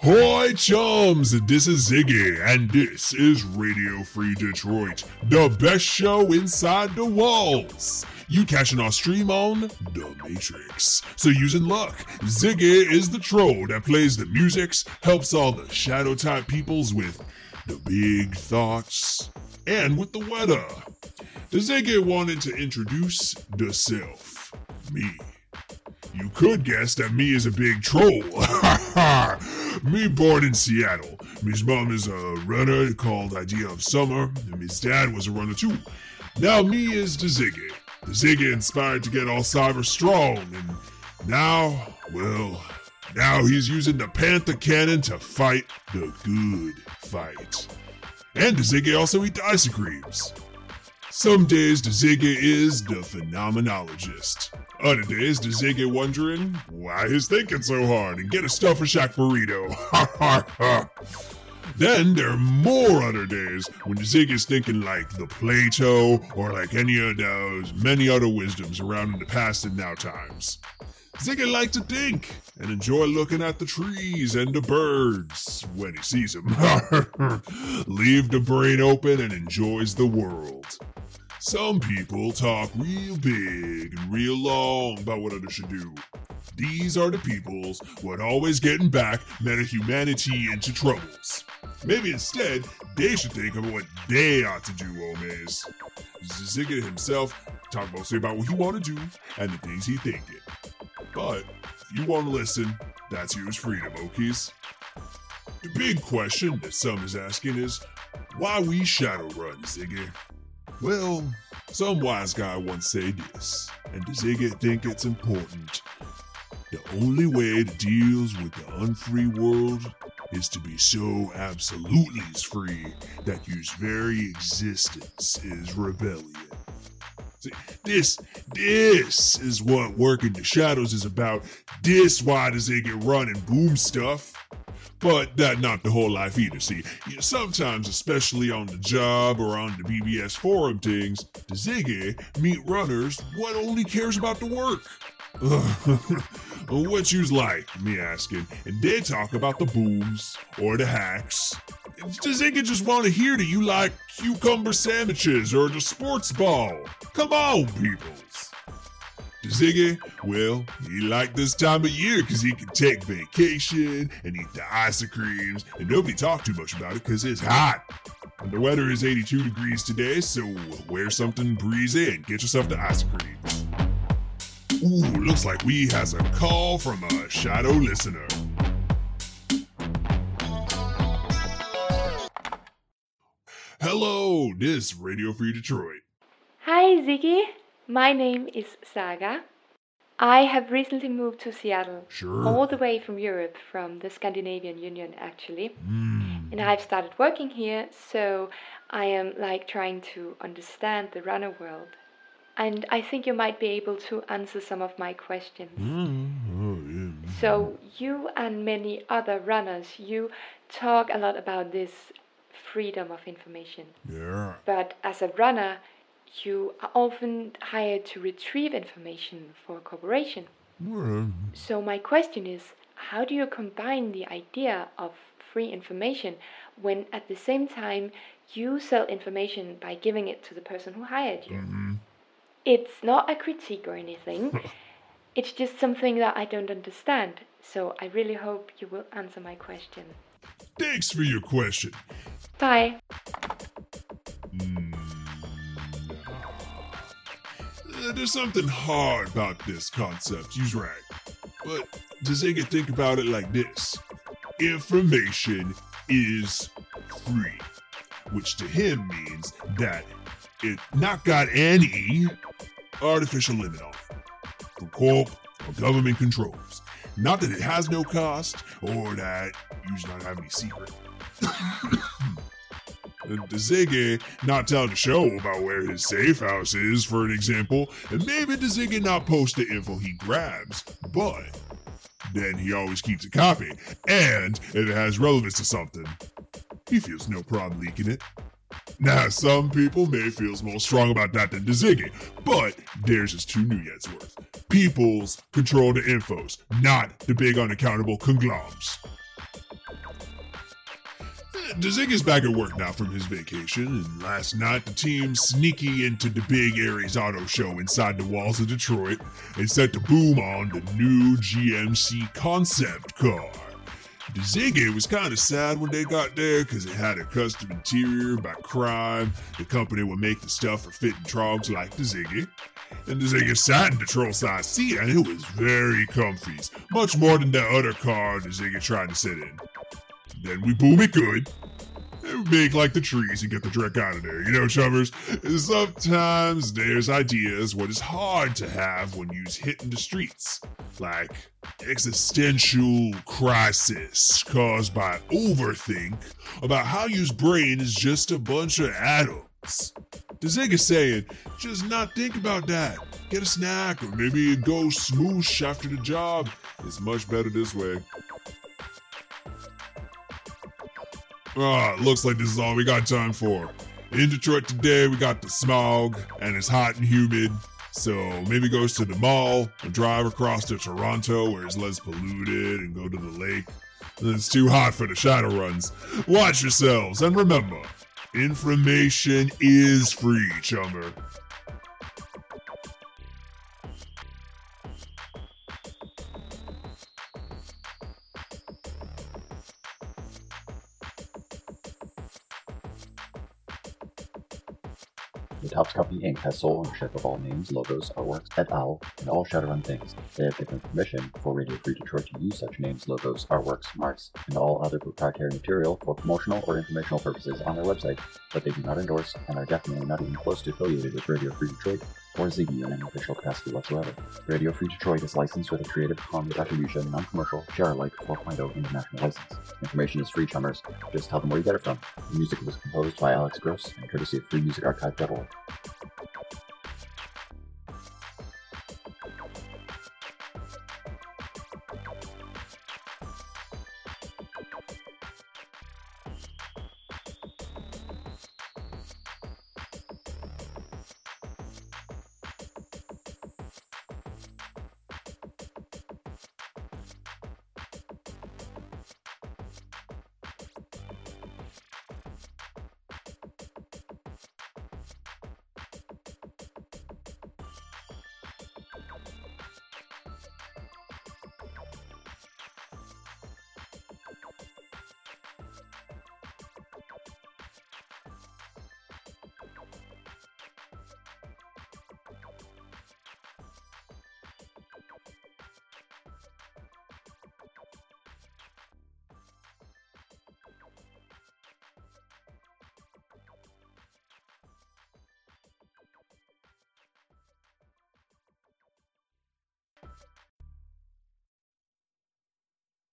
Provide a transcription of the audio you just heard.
Hi, chums! This is Ziggy, and this is Radio Free Detroit, the best show inside the walls. You catching our stream on The Matrix. So using luck, Ziggy is the troll that plays the musics, helps all the shadow type peoples with the big thoughts, and with the weather. The Ziggy wanted to introduce the self, me. You could guess that me is a big troll. me born in Seattle. Me's mom is a runner called Idea of Summer, and me's dad was a runner too. Now me is the Ziggy. The Ziggy inspired to get all cyber strong, and now, well, now he's using the Panther cannon to fight the good fight. And the Ziggy also eats ice creams. Some days the is the phenomenologist. Other days the wondering why he's thinking so hard and get a Stuffer Shack burrito. Ha ha ha. Then there are more other days when the is thinking like the Plato or like any of those many other wisdoms around in the past and now times. Ziggy like to think and enjoy looking at the trees and the birds when he sees them. Leave the brain open and enjoys the world. Some people talk real big and real long about what others should do. These are the peoples what always getting back meta humanity into troubles. Maybe instead, they should think of what they ought to do, Omes. Ziggy himself talk mostly about what he want to do and the things he thinking. But if you want to listen, that's yours freedom, Okies. The big question that some is asking is, why we Shadowrun, Ziggy? Well, some wise guy once said this, and the Ziggy think it's important. The only way to deals with the unfree world is to be so absolutely free that your very existence is rebellion. See, this, this is what working the shadows is about. This why does it get run and boom stuff? But that not the whole life either. See, sometimes, especially on the job or on the BBS forum things, the Ziggy meet runners what only cares about the work. what you's like, me asking, and they talk about the booms or the hacks. Does Ziggy just want to hear that you like cucumber sandwiches or the sports ball? Come on, peoples. Ziggy, well, he like this time of year because he can take vacation and eat the ice creams, and nobody talk too much about it because it's hot. And the weather is 82 degrees today, so wear something breezy and get yourself the ice creams. Ooh, looks like we has a call from a shadow listener. Hello, this Radio Free Detroit. Hi, Ziggy. My name is Saga. I have recently moved to Seattle, Sure. all the way from Europe, from the Scandinavian Union, actually. Mm. And I've started working here, so I am like trying to understand the runner world. And I think you might be able to answer some of my questions. Mm. Oh, yeah. So, you and many other runners, you talk a lot about this freedom of information. Yeah. But as a runner, you are often hired to retrieve information for a corporation. Well, So, my question is how do you combine the idea of free information when at the same time you sell information by giving it to the person who hired you? mhm. It's not a critique or anything, it's just something that I don't understand. So, I really hope you will answer my question. Thanks for your question. Bye. There's something hard about this concept, you's right. But does Ziggy think about it like this? Information is free, which to him means that it not got any artificial limit on it. From corp or government controls. Not that it has no cost or that you should not have any secret. Ziggy not tell the show about where his safe house is, for an example, and maybe the not post the info he grabs, but then he always keeps a copy, and if it has relevance to something, he feels no problem leaking it. Now, some people may feel more strong about that than Daziggy, but there's just two nuyen's worth. Peoples control the infos, not the big unaccountable conglomerates. Dazig is back at work now from his vacation, and last night the team sneaky into the big Ares Auto Show inside the walls of Detroit and set the boom on the new GMC concept car. Daziggy was kind of sad when they got there because it had a custom interior by Krime. The company would make the stuff for fitting trogs like Daziggy. And Daziggy sat in the troll size seat and it was very comfy, much more than that other car Daziggy tried to sit in. Then we boom it good. And make like the trees and get the dreck out of there. You know, chummers? Sometimes there's ideas what is hard to have when you's hitting the streets. Like existential crisis caused by overthink about how you's brain is just a bunch of atoms. The is saying, just not think about that. Get a snack or maybe go smoosh after the job. It's much better this way. Ah, looks like this is all we got time for. In Detroit today, we got the smog, and it's hot and humid. So maybe goes to the mall and drive across to Toronto where it's less polluted and go to the lake. It's too hot for the shadow runs. Watch yourselves and remember, information is free, chummer. The Topps Company Inc. has sole ownership of all names, logos, artworks, et al., and all Shadowrun things. They have given permission for Radio Free Detroit to use such names, logos, artworks, marks, and all other proprietary material for promotional or informational purposes on their website, but they do not endorse and are definitely not even close to affiliated with Radio Free Detroit or Ziggy in any official capacity whatsoever. Radio Free Detroit is licensed with a Creative Commons Attribution, non-commercial, share-alike 4.0 international license. Information is free, chummers. Just tell them where you get it from. The music was composed by Alex Gross and courtesy of freemusicarchive.org.